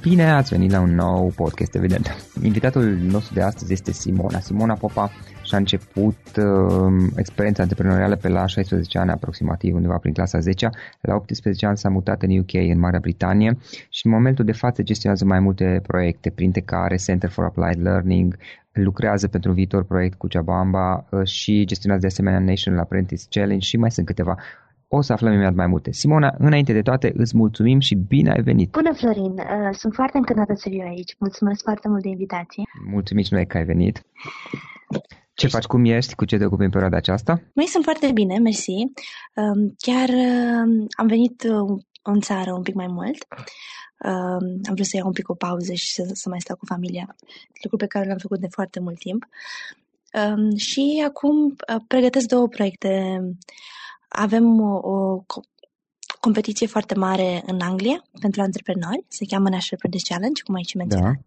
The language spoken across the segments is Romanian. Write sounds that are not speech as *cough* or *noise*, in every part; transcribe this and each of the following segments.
Bine ați venit la un nou podcast, evident. Invitatul nostru de astăzi este Simona. Simona Popa și-a început uh, experiența antreprenorială pe la 16 ani aproximativ, undeva prin clasa 10 La 18 ani s-a mutat în UK, în Marea Britanie și în momentul de față gestionează mai multe proiecte, printre care Center for Applied Learning, lucrează pentru un viitor proiect cu Jabamba uh, și gestionează de asemenea National Apprentice Challenge și mai sunt câteva o să aflăm imediat mai multe. Simona, înainte de toate, îți mulțumim și bine ai venit! Bună, Florin! Uh, sunt foarte încântată să fiu aici. Mulțumesc foarte mult de invitație. Mulțumim și noi că ai venit. Ce faci? Cum ești? Cu ce te ocupi în perioada aceasta? Noi sunt foarte bine, mersi. Um, chiar um, am venit uh, în țară un pic mai mult. Um, am vrut să iau un pic o pauză și să, să mai stau cu familia. Lucru pe care l-am făcut de foarte mult timp. Și acum uh, pregătesc două proiecte avem o, o competiție foarte mare în Anglia pentru antreprenori, se cheamă National Apprentice Challenge, cum ai și menționat. Da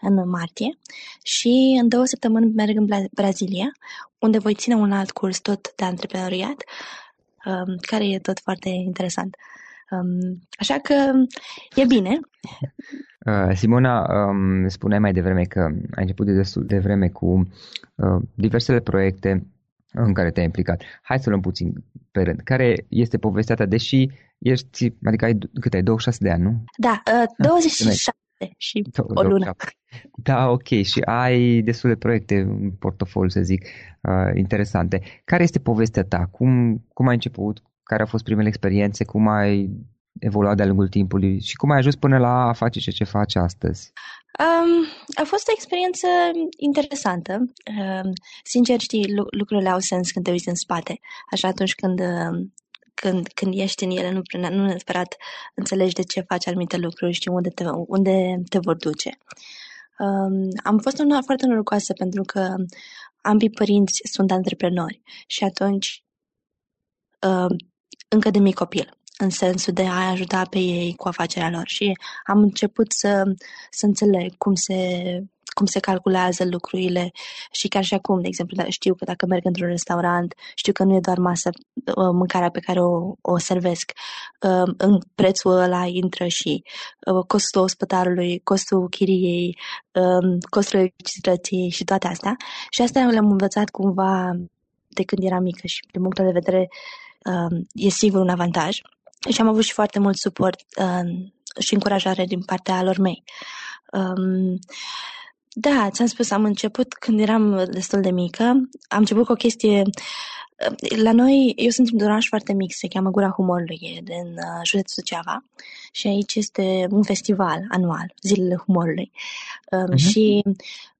în martie și în două săptămâni merg în Brazilia, unde voi ține un alt curs tot de antreprenoriat, um, care e tot foarte interesant. Um, așa că e bine. *laughs* Uh, Simona, um, spuneai mai devreme că ai început de destul de vreme cu uh, diversele proiecte în care te-ai implicat. Hai să luăm puțin pe rând. Care este povestea ta, deși ești, adică ai, cât ai, 26 de ani, nu? Da, uh, 27 ah, și o lună. Da, ok. Și ai destul de proiecte în portofoliu, să zic, uh, interesante. Care este povestea ta? Cum, cum ai început? Care au fost primele experiențe? Cum ai evoluat de-a lungul timpului și cum ai ajuns până la a face ce, ce faci astăzi? Um, a fost o experiență interesantă. Um, sincer, știi, lucrurile au sens când te uiți în spate. Așa atunci când, um, când, când ești în ele, nu, nu neapărat înțelegi de ce faci anumite lucruri, știi unde te, unde te vor duce. Um, am fost una foarte norocoasă pentru că ambii părinți sunt antreprenori și atunci uh, încă de mic copil în sensul de a ajuta pe ei cu afacerea lor. Și am început să, să înțeleg cum se, cum se calculează lucrurile. Și chiar și acum, de exemplu, da, știu că dacă merg într-un restaurant, știu că nu e doar masă, uh, mâncarea pe care o, o servesc, uh, în prețul ăla intră și uh, costul ospătarului, costul chiriei, costul electricității și toate astea. Și astea le-am învățat cumva de când eram mică și din punctul de vedere e sigur un avantaj și am avut și foarte mult suport uh, și încurajare din partea lor mei. Um, da, ți-am spus, am început când eram destul de mică. Am început cu o chestie... Uh, la noi, eu sunt într-un oraș foarte mic, se cheamă Gura Humorului, e din uh, județul Suceava și aici este un festival anual, Zilele Humorului. Um, uh-huh. Și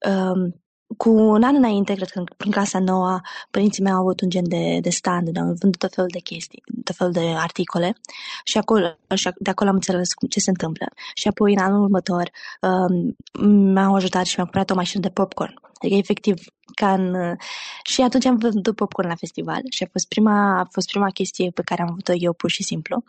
um, cu un an înainte, cred că prin clasa nouă, părinții mei au avut un gen de, de stand, au vândut tot felul de chestii, tot felul de articole și, acolo, și de acolo am înțeles ce se întâmplă. Și apoi, în anul următor, um, m-au ajutat și mi-au cumpărat o mașină de popcorn. Adică, efectiv, ca în... Și atunci am vândut popcorn la festival și a fost prima, a fost prima chestie pe care am avut-o eu pur și simplu.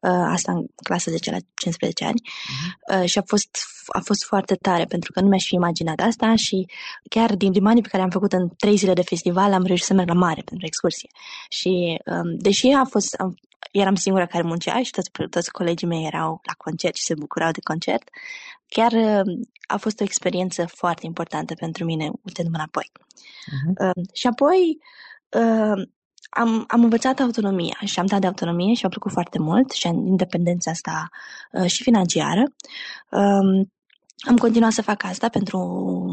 Uh, asta în clasa 10 la 15 ani. Uh-huh. Uh, și a fost, a fost foarte tare pentru că nu mi-aș fi imaginat asta și chiar din banii pe care am făcut în trei zile de festival am reușit să merg la mare pentru excursie. Și um, deși a fost, am, eram singura care muncea și toți, toți colegii mei erau la concert și se bucurau de concert, chiar uh, a fost o experiență foarte importantă pentru mine, uitându-mă înapoi. Uh-huh. Uh, și apoi uh, am, am învățat autonomia și am dat de autonomie și mi-a plăcut foarte mult și independența asta uh, și financiară. Uh, am continuat să fac asta pentru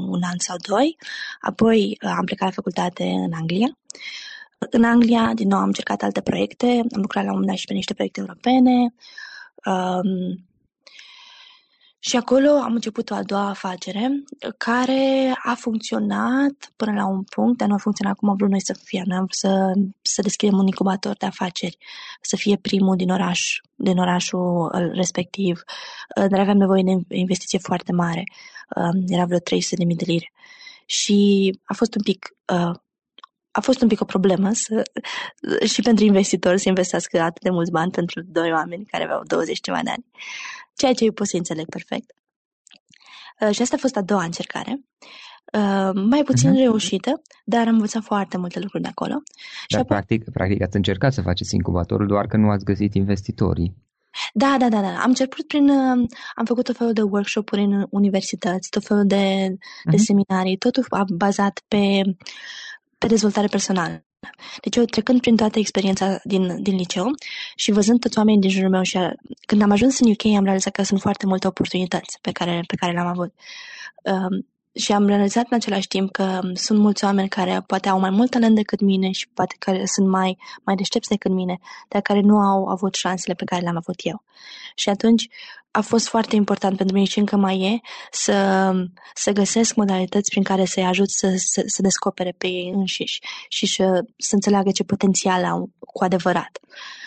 un an sau doi, apoi uh, am plecat la facultate în Anglia. În Anglia, din nou, am încercat alte proiecte, am lucrat la un moment dat și pe niște proiecte europene. Um, și acolo am început o a doua afacere care a funcționat până la un punct, dar nu a funcționat cum am vrut noi să fie. Noi am vrut să, să deschidem un incubator de afaceri, să fie primul din oraș, din orașul respectiv, dar aveam nevoie de investiție foarte mare. Um, era vreo 300.000 de lire. Și a fost un pic uh, a fost un pic o problemă să, și pentru investitori să investească atât de mulți bani pentru doi oameni care aveau 20 ceva de ani ceea ce eu pot să înțeleg perfect. Uh, și asta a fost a doua încercare. Uh, mai puțin uh-huh. reușită, dar am învățat foarte multe lucruri de acolo. Dar și practic, practic ați încercat să faceți incubatorul, doar că nu ați găsit investitorii. Da, da, da, da. Am început prin, uh, am făcut tot felul de workshop-uri în universități, tot felul de, de uh-huh. seminarii, totul bazat pe, pe dezvoltare personală. Deci eu trecând prin toată experiența din, din liceu și văzând toți oamenii din jurul meu și a, când am ajuns în UK am realizat că sunt foarte multe oportunități pe care, pe care le-am avut. Um, și am realizat în același timp că sunt mulți oameni care poate au mai mult talent decât mine și poate care sunt mai, mai deștepți decât mine, dar care nu au avut șansele pe care le-am avut eu. Și atunci a fost foarte important pentru mine și încă mai e să, să găsesc modalități prin care să-i ajut să, să, să descopere pe ei înșiși și să, să înțeleagă ce potențial au cu adevărat. Um,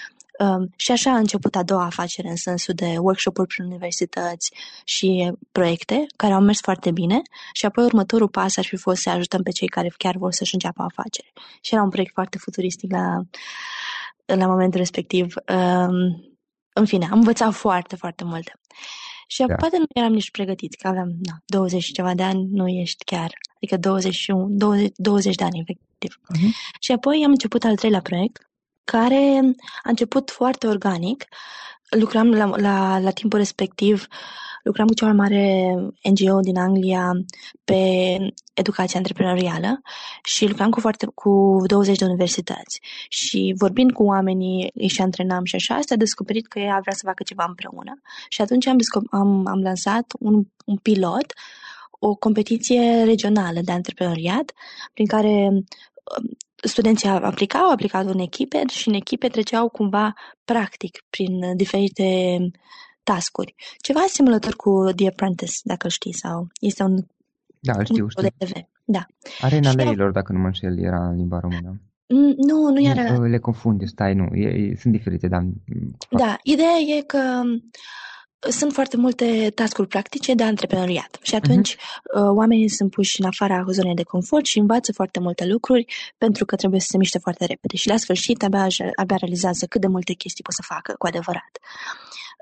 și așa a început a doua afacere în sensul de workshop-uri prin universități și proiecte care au mers foarte bine și apoi următorul pas ar fi fost să ajutăm pe cei care chiar vor să-și înceapă afacere. Și era un proiect foarte futuristic la, la momentul respectiv. Um, în fine, am învățat foarte, foarte multe. Și da. poate nu eram nici pregătiți, că aveam na, 20 și ceva de ani, nu ești chiar, adică 21, 20, 20 de ani efectiv. Uh-huh. Și apoi am început al treilea proiect, care a început foarte organic. Lucram la, la, la timpul respectiv, lucram cu cea mai mare NGO din Anglia pe educație antreprenorială și lucram cu, foarte, cu 20 de universități. Și vorbind cu oamenii, îi și antrenam și așa, s-a descoperit că ea vrea să facă ceva împreună. Și atunci am, am, am lansat un, un pilot o competiție regională de antreprenoriat prin care studenții aplicau, au aplicat în echipe și în echipe treceau cumva practic prin diferite tascuri. Ceva asemănător cu The Apprentice, dacă îl știi, sau este un da, îl știu, știu. de TV. Da. Arena Leilor, dacă nu mă înșel, era în limba română. Mm, nu, nu era... Le confund, stai, nu, e, e, sunt diferite, dar... Da, ideea e că sunt foarte multe tascuri practice de antreprenoriat și atunci uh-huh. oamenii sunt puși în afara zonei de confort și învață foarte multe lucruri pentru că trebuie să se miște foarte repede și la sfârșit abia, abia realizează cât de multe chestii pot să facă cu adevărat.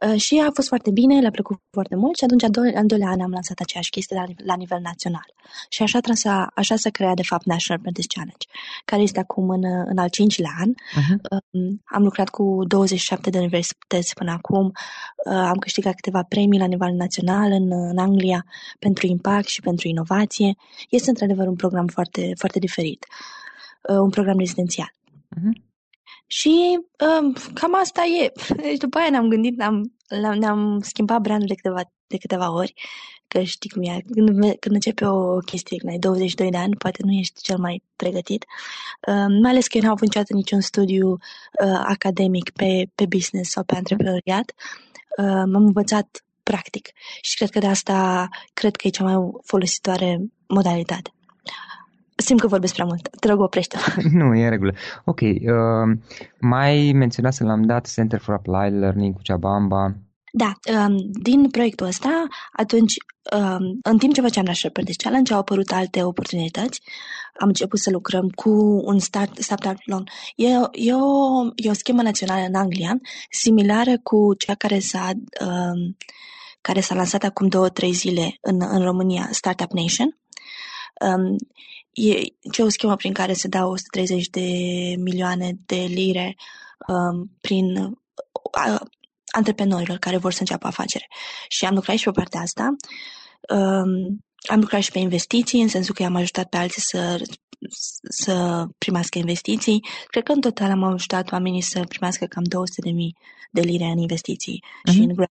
Uh, și a fost foarte bine, le-a plăcut foarte mult și atunci în doilea an am lansat aceeași chestie la, la nivel național. Și așa, transa, așa s-a creat de fapt National Apprentice Challenge, care este acum în, în al cincilea an. Uh-huh. Am lucrat cu 27 de universități până acum, uh, am câștigat câteva premii la nivel național în, în Anglia pentru impact și pentru inovație. Este într-adevăr un program foarte, foarte diferit, uh, un program rezidențial. Uh-huh. Și um, cam asta e. *laughs* Deci după aia ne-am gândit, ne-am, ne-am schimbat brandul de câteva, de câteva ori, că știi cum e, când, când începe o chestie, când ai 22 de ani, poate nu ești cel mai pregătit. Uh, mai ales că eu n-am avut niciodată niciun studiu uh, academic pe, pe business sau pe antreprenoriat. Uh, m-am învățat practic și cred că de asta cred că e cea mai folositoare modalitate. Simt că vorbesc prea mult. Te rog, oprește *laughs* Nu, e în regulă. Ok. Uh, mai menționat să l-am dat Center for Applied Learning cu Ceabamba. Da, um, din proiectul ăsta, atunci, um, în timp ce făceam la Shepherd Challenge, au apărut alte oportunități. Am început să lucrăm cu un start, startup loan. E, e, o, e o schemă națională în Anglia, similară cu cea care s-a, um, care s-a lansat acum două, trei zile în, în România, Startup Nation. Um, e, ce o schemă prin care se dau 130 de milioane de lire um, prin uh, antreprenorilor care vor să înceapă afacere. Și am lucrat și pe partea asta. Um, am lucrat și pe investiții, în sensul că i-am ajutat pe alții să, să primească investiții. Cred că în total am ajutat oamenii să primească cam 200 de mii de lire în investiții uh-huh. și în și,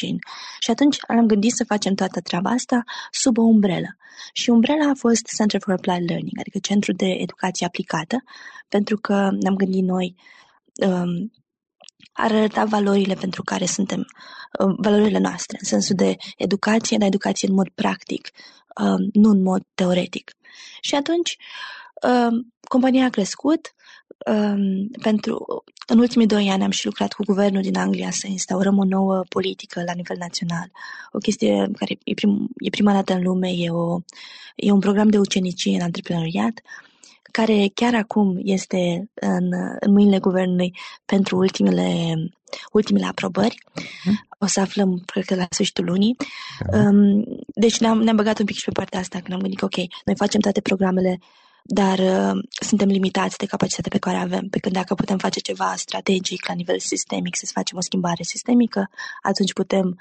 în... și atunci am gândit să facem toată treaba asta sub o umbrelă. Și umbrela a fost Center for Applied Learning, adică Centrul de Educație Aplicată, pentru că ne-am gândit noi um, ar arăta valorile pentru care suntem, um, valorile noastre, în sensul de educație, dar educație în mod practic, um, nu în mod teoretic. Și atunci, um, compania a crescut, um, pentru, în ultimii doi ani am și lucrat cu guvernul din Anglia să instaurăm o nouă politică la nivel național. O chestie care e, prim, e prima dată în lume, e, o, e un program de ucenicie în antreprenoriat care chiar acum este în, în mâinile guvernului pentru ultimele, ultimele aprobări. Mhm. O să aflăm, cred că, la sfârșitul lunii. Da. Um, deci ne-am, ne-am băgat un pic și pe partea asta, când am gândit că, ok, noi facem toate programele dar uh, suntem limitați de capacitatea pe care avem. Pe când dacă putem face ceva strategic la nivel sistemic, să facem o schimbare sistemică, atunci putem,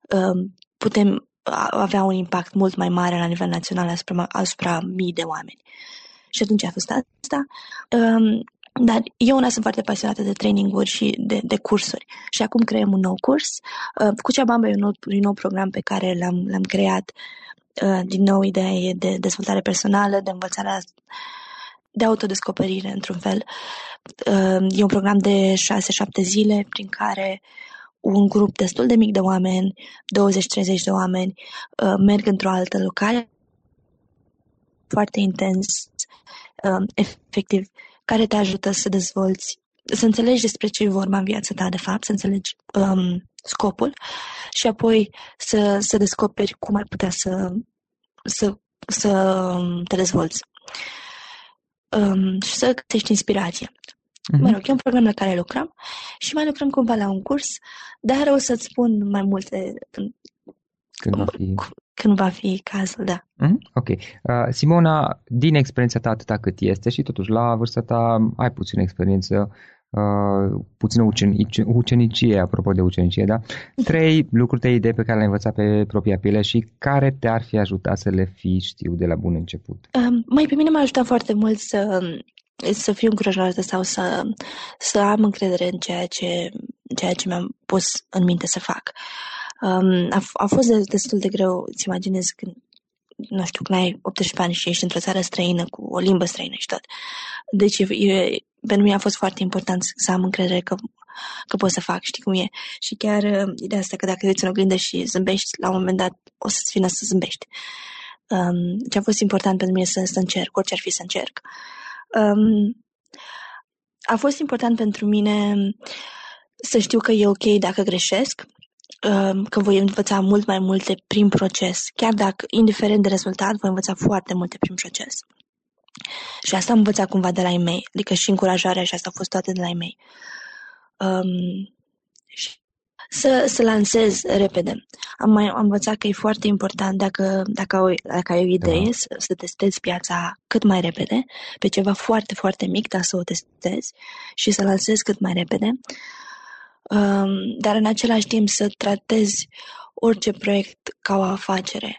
uh, putem avea un impact mult mai mare la nivel național asupra, asupra mii de oameni. Și atunci a fost asta. Um, dar eu una sunt foarte pasionată de traininguri și de, de cursuri. Și acum creăm un nou curs. Uh, cu Ceabamba e un nou, un nou program pe care l-am, l-am creat uh, Uh, din nou, ideea e de dezvoltare personală, de învățarea de autodescoperire, într-un fel. Uh, e un program de 6-7 zile prin care un grup destul de mic de oameni, 20-30 de oameni, uh, merg într-o altă locale foarte intens, efectiv, care te ajută să dezvolți, să înțelegi despre ce e vorba în viața ta, de fapt, să înțelegi um, scopul și apoi să, să descoperi cum ai putea să, să, să te dezvolți um, și să găsești inspirație. Mm-hmm. Mă rog, e un program la care lucrăm și mai lucrăm cumva la un curs, dar o să-ți spun mai multe când, când, va, fi... când va fi cazul, da. Mm-hmm. Ok. Uh, Simona, din experiența ta atâta cât este și totuși la vârsta ta ai puțină experiență uh, puțină ucenicie, ucenicie, apropo de ucenicie, da? Trei lucruri, trei idei pe care le-ai învățat pe propria piele și care te-ar fi ajutat să le fi știu de la bun început? Um, mai pe mine m-a ajutat foarte mult să, să fiu încurajată sau să, să am încredere în ceea ce, ceea ce mi-am pus în minte să fac. Um, a, a fost destul de greu, îți imaginezi, când nu știu, când ai 18 ani și ești într-o țară străină cu o limbă străină și tot. Deci e, e, pentru mine a fost foarte important să am încredere că, că pot să fac, știi cum e. Și chiar uh, ideea asta că dacă te uiți în oglindă și zâmbești, la un moment dat o să-ți vină să zâmbești. Um, ce a fost important pentru mine să, să încerc, orice ar fi să încerc. Um, a fost important pentru mine să știu că e ok dacă greșesc, um, că voi învăța mult mai multe prin proces, chiar dacă, indiferent de rezultat, voi învăța foarte multe prin proces. Și asta am învățat cumva de la ei mei, adică și încurajarea și asta a fost toate de la ei mei. Um, și să, să lansez repede. Am mai am învățat că e foarte important dacă, dacă, au, dacă ai o idee da. să, să testezi piața cât mai repede, pe ceva foarte, foarte mic, dar să o testezi și să lansezi cât mai repede. Um, dar în același timp să tratezi orice proiect ca o afacere.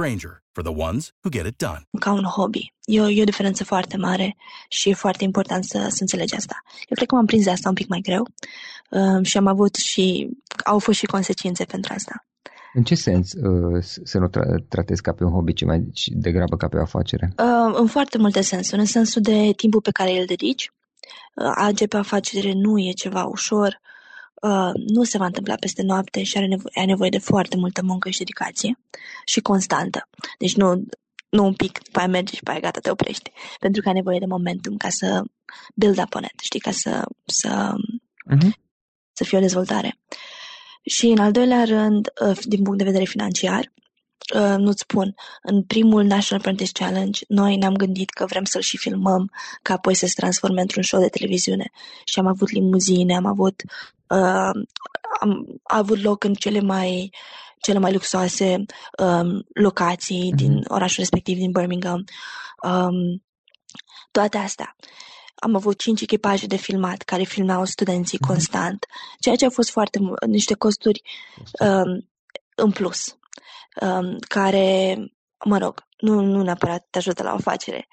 Granger, for the ones who get it done. Ca un hobby. E o, e o diferență foarte mare și e foarte important să, să înțelegi asta. Eu cred că m-am prins de asta un pic mai greu um, și am avut și, au fost și consecințe pentru asta. În ce sens uh, să nu tra- tratezi ca pe un hobby, ci mai degrabă ca pe o afacere? Uh, în foarte multe sensuri. În sensul de timpul pe care îl dedici. Uh, a începe o afacere nu e ceva ușor. Uh, nu se va întâmpla peste noapte și are nevo- ai nevoie de foarte multă muncă și dedicație și constantă. Deci nu, nu un pic, după aia mergi și pe aia gata, te oprești. Pentru că ai nevoie de momentum ca să build up on it, știi, ca să, să, uh-huh. să fie o dezvoltare. Și în al doilea rând, uh, din punct de vedere financiar, uh, nu-ți spun, în primul National Apprentice Challenge, noi ne-am gândit că vrem să-l și filmăm, ca apoi să se transforme într-un show de televiziune. Și am avut limuzine, am avut, uh, am avut loc în cele mai cele mai luxoase um, locații mm-hmm. din orașul respectiv, din Birmingham. Um, toate astea. Am avut cinci echipaje de filmat care filmau studenții mm-hmm. constant, ceea ce a fost foarte niște costuri um, în plus, um, care, mă rog, nu, nu neapărat te ajută la o afacere.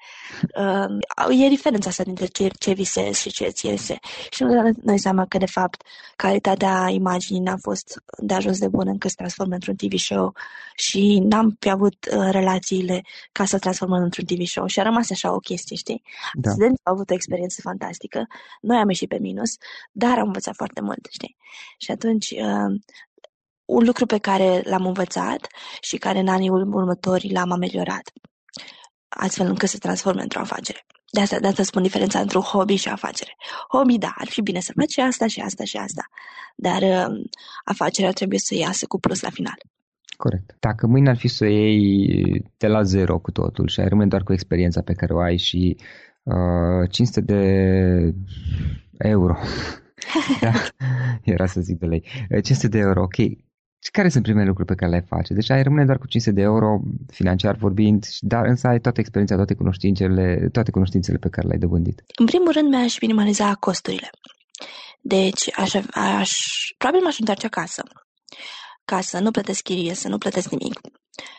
Uh, e diferența asta dintre ce, ce visezi și ce ți iese. Și nu dai seama că, de fapt, calitatea imaginii n-a fost de ajuns de bună încât să transformă într-un TV show și n-am fi avut uh, relațiile ca să transformăm într-un TV show și a rămas așa o chestie, știi? Da. Studenții au avut o experiență fantastică, noi am ieșit pe minus, dar am învățat foarte mult, știi? Și atunci, uh, un lucru pe care l-am învățat și care în anii următori l-am ameliorat, astfel încât să transforme într-o afacere. De asta, de asta spun diferența între un hobby și o afacere. Hobby, da, ar fi bine să faci și asta și asta și asta, dar uh, afacerea trebuie să iasă cu plus la final. Corect. Dacă mâine ar fi să o iei de la zero cu totul și ai rămâne doar cu experiența pe care o ai și uh, 500 de euro, *laughs* da, era să zic de lei, 500 de euro, ok, și care sunt primele lucruri pe care le face? Deci ai rămâne doar cu 500 de euro financiar vorbind, dar însă ai toată experiența, toate cunoștințele, toate cunoștințele pe care le-ai dobândit. În primul rând mi-aș minimaliza costurile. Deci aș, aș, probabil m-aș întoarce acasă ca să nu plătesc chirie, să nu plătesc nimic.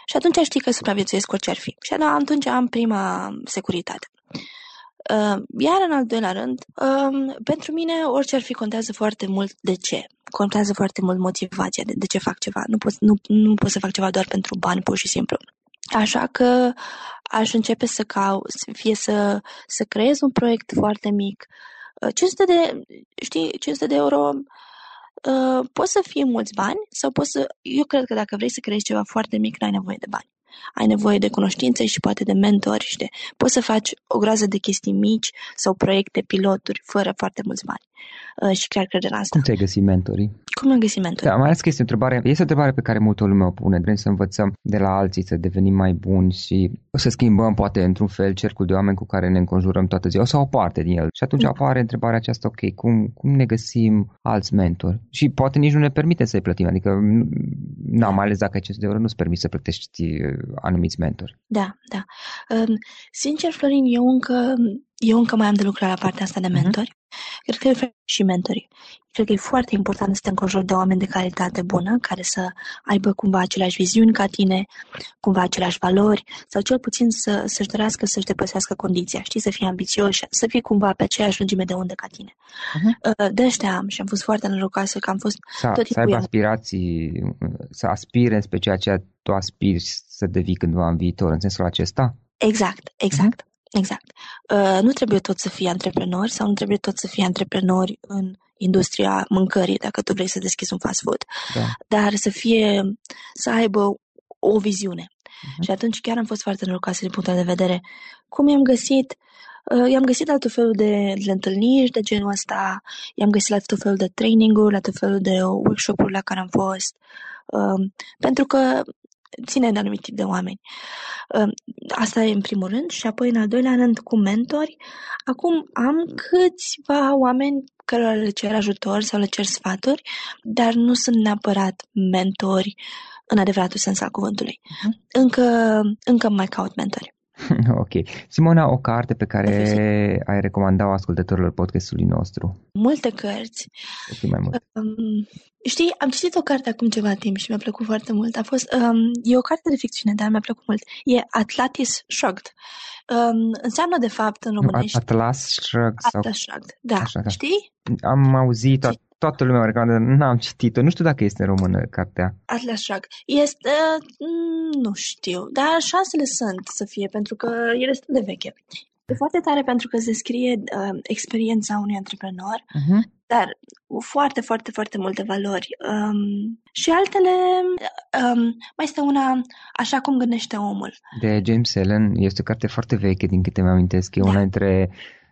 Și atunci știi că supraviețuiesc orice ar fi. Și atunci am prima securitate. Uh, iar în al doilea rând, um, pentru mine orice ar fi contează foarte mult de ce. Contează foarte mult motivația de, de ce fac ceva. Nu pot, nu, nu pot să fac ceva doar pentru bani, pur și simplu. Așa că aș începe să caut, fie să, să creez un proiect foarte mic. 500 uh, de, știi, 500 de euro uh, pot să fie mulți bani sau pot să, eu cred că dacă vrei să creezi ceva foarte mic, nu ai nevoie de bani ai nevoie de cunoștințe și poate de mentori și de... Poți să faci o groază de chestii mici sau proiecte, piloturi, fără foarte mulți bani. Uh, și chiar cred în asta. Cum ți-ai găsit mentorii? Cum am găsit mentorii? Da, mai ales că este o întrebare, este o întrebare pe care multă lume o pune. Vrem să învățăm de la alții, să devenim mai buni și să schimbăm poate într-un fel cercul de oameni cu care ne înconjurăm toată ziua sau o parte din el. Și atunci da. apare întrebarea aceasta, ok, cum, cum ne găsim alți mentori? Și poate nici nu ne permite să-i plătim, adică, na, mai ales dacă ai 500 de euro, nu-ți permis să plătești uh, anumiți mentori. Da, da. Um, sincer, Florin, eu încă, eu încă mai am de lucrat la partea asta de mhm. mentori. Uh-huh. Cred că e și mentorii. Cred că e foarte important să te înconjuri de oameni de calitate bună, care să aibă cumva aceleași viziuni ca tine, cumva aceleași valori, sau cel puțin să, să-și dorească să-și depăsească condiția, știi, să fie ambițioși, să fie cumva pe aceeași lungime de undă ca tine. Uh-huh. De ăștia am și am fost foarte norocoasă că am fost să, tot Să aibă aspirații, să aspire spre ceea ce tu aspiri să devii cândva în viitor, în sensul acesta? Exact, exact. Uh-huh. Exact. Uh, nu trebuie tot să fii antreprenori sau nu trebuie tot să fii antreprenori în industria mâncării, dacă tu vrei să deschizi un fast food, da. dar să fie, să aibă o viziune. Uh-huh. Și atunci chiar am fost foarte norocoasă din punctul de vedere. Cum i-am găsit? Uh, i-am găsit la tot felul de, de întâlniri de genul ăsta, i-am găsit la tot felul de training-uri, la tot felul de workshop-uri la care am fost, uh, pentru că ține de anumit tip de oameni. Ă, asta e în primul rând și apoi în al doilea rând cu mentori. Acum am câțiva oameni care le cer ajutor sau le cer sfaturi, dar nu sunt neapărat mentori în adevăratul sens al cuvântului. Uh-huh. Încă, încă mai caut mentori. *laughs* ok. Simona, o carte pe care ai recomandat-o ascultătorilor podcastului nostru? Multe cărți. mai mult. Um, știi, am citit o carte acum ceva timp și mi-a plăcut foarte mult. A fost, um, e o carte de ficțiune, dar mi-a plăcut mult. E Atlantis Shrugged. Um, înseamnă, de fapt, în românește... Atlas Shrugged. Atlas Shrugged, da. Așa, da. Știi? Am auzit, toată lumea mă recomandă, n-am citit-o, nu știu dacă este în română cartea. Atlas Shrugged. Este, mm, nu știu, dar șansele sunt să fie, pentru că e destul de veche. E foarte tare pentru că se scrie uh, experiența unui antreprenor, uh-huh. Dar foarte, foarte, foarte multe valori. Um, și altele, um, mai este una, așa cum gândește omul. De James Allen, este o carte foarte veche, din câte mi-amintesc. E da. una dintre Uh,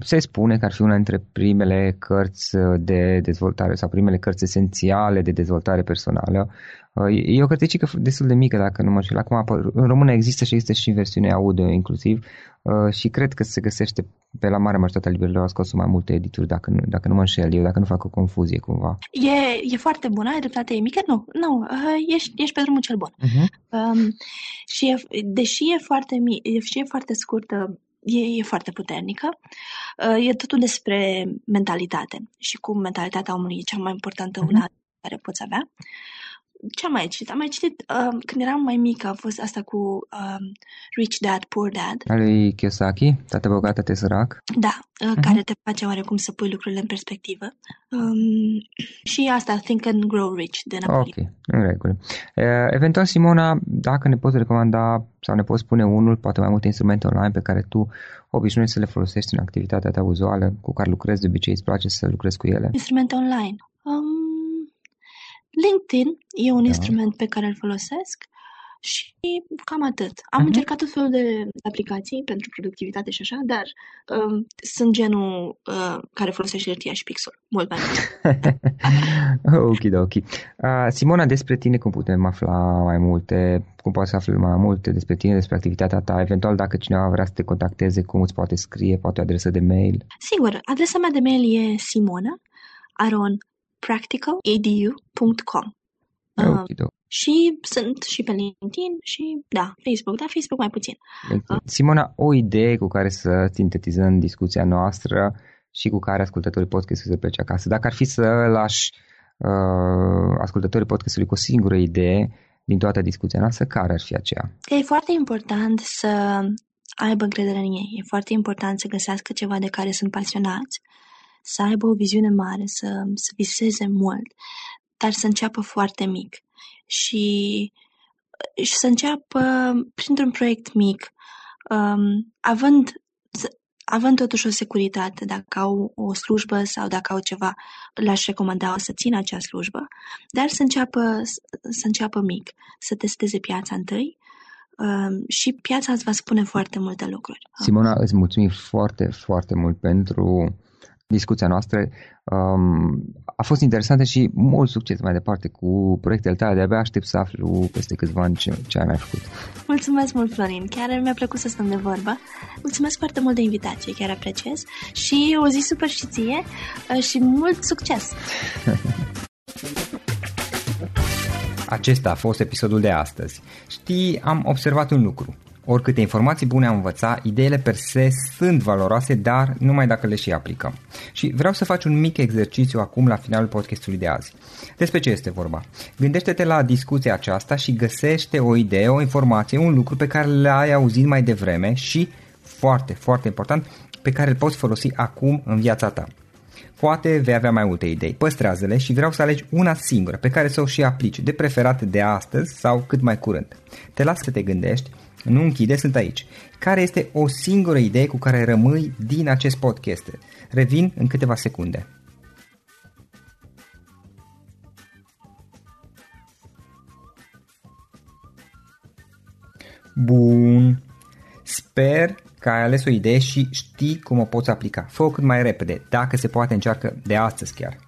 se spune că ar fi una dintre primele cărți de dezvoltare sau primele cărți esențiale de dezvoltare personală. Uh, e o cărticică destul de mică, dacă nu mă știu. Acum, în română există și există și în versiune audio inclusiv uh, și cred că se găsește pe la mare majoritate a librărilor, au scos mai multe edituri, dacă nu, dacă nu mă înșel eu, dacă nu fac o confuzie cumva. E, e foarte bună, ai dreptate, e mică? Nu, nu, ești, ești pe drumul cel bun. Uh-huh. Um, și e, deși e foarte, mic, deși e foarte scurtă, e, e foarte puternică. Uh, e totul despre mentalitate și cum mentalitatea omului e cea mai importantă una uh-huh. care poți avea. Ce am mai citit? Am mai citit, uh, când eram mai mică, a fost asta cu um, Rich Dad, Poor Dad. Al lui Kiyosaki, Tată bogat, tată sărac. Da, uh, uh-huh. care te face oarecum să pui lucrurile în perspectivă. Um, și asta, Think and Grow Rich, de Napoli. Ok, în regulă. Uh, eventual, Simona, dacă ne poți recomanda sau ne poți spune unul, poate mai multe instrumente online pe care tu obișnuiești să le folosești în activitatea ta uzuală, cu care lucrezi de obicei, îți place să lucrezi cu ele? Instrumente online. Um, LinkedIn e un da. instrument pe care îl folosesc și cam atât. Am uh-huh. încercat tot felul de aplicații pentru productivitate și așa, dar um, sunt genul uh, care folosește hârtia și pixel. Mult mai mult. *laughs* ok, ok. Uh, Simona, despre tine cum putem afla mai multe? Cum poți să afli mai multe despre tine, despre activitatea ta? Eventual, dacă cineva vrea să te contacteze, cum îți poate scrie? Poate o adresă de mail? Sigur, adresa mea de mail e simona aron practicaledu.com. Uh, și sunt și pe LinkedIn și, da, Facebook, dar Facebook mai puțin. Uh. Simona, o idee cu care să sintetizăm discuția noastră și cu care ascultătorii podcastului să plece acasă. Dacă ar fi să lași uh, ascultătorii podcastului cu o singură idee din toată discuția noastră, care ar fi aceea? E foarte important să aibă încredere în ei. E foarte important să găsească ceva de care sunt pasionați să aibă o viziune mare, să, să viseze mult, dar să înceapă foarte mic și, și să înceapă printr-un proiect mic, um, având, având totuși o securitate, dacă au o slujbă sau dacă au ceva, l-aș recomanda să țină acea slujbă, dar să înceapă, să înceapă mic, să testeze piața întâi, Um, și piața îți va spune foarte multe lucruri. Simona, îți mulțumim foarte, foarte mult pentru discuția noastră. Um, a fost interesantă și mult succes mai departe cu proiectele tale. De-abia aștept să aflu peste câțiva ani ce, ce ai mai făcut. Mulțumesc mult, Florin. Chiar mi-a plăcut să stăm de vorbă. Mulțumesc foarte mult de invitație, chiar apreciez. Și o zi super și ție uh, și mult succes! *laughs* Acesta a fost episodul de astăzi. Știi, am observat un lucru. Oricâte informații bune am învățat, ideile per se sunt valoroase, dar numai dacă le și aplicăm. Și vreau să faci un mic exercițiu acum la finalul podcastului de azi. Despre ce este vorba? Gândește-te la discuția aceasta și găsește o idee, o informație, un lucru pe care l-ai auzit mai devreme și, foarte, foarte important, pe care îl poți folosi acum în viața ta. Poate vei avea mai multe idei. Păstrează-le și vreau să alegi una singură pe care să o și aplici, de preferat de astăzi sau cât mai curând. Te las să te gândești, nu închide, sunt aici. Care este o singură idee cu care rămâi din acest podcast? Revin în câteva secunde. Bun. Sper că ai ales o idee și știi cum o poți aplica. Fă-o cât mai repede, dacă se poate încearcă de astăzi chiar.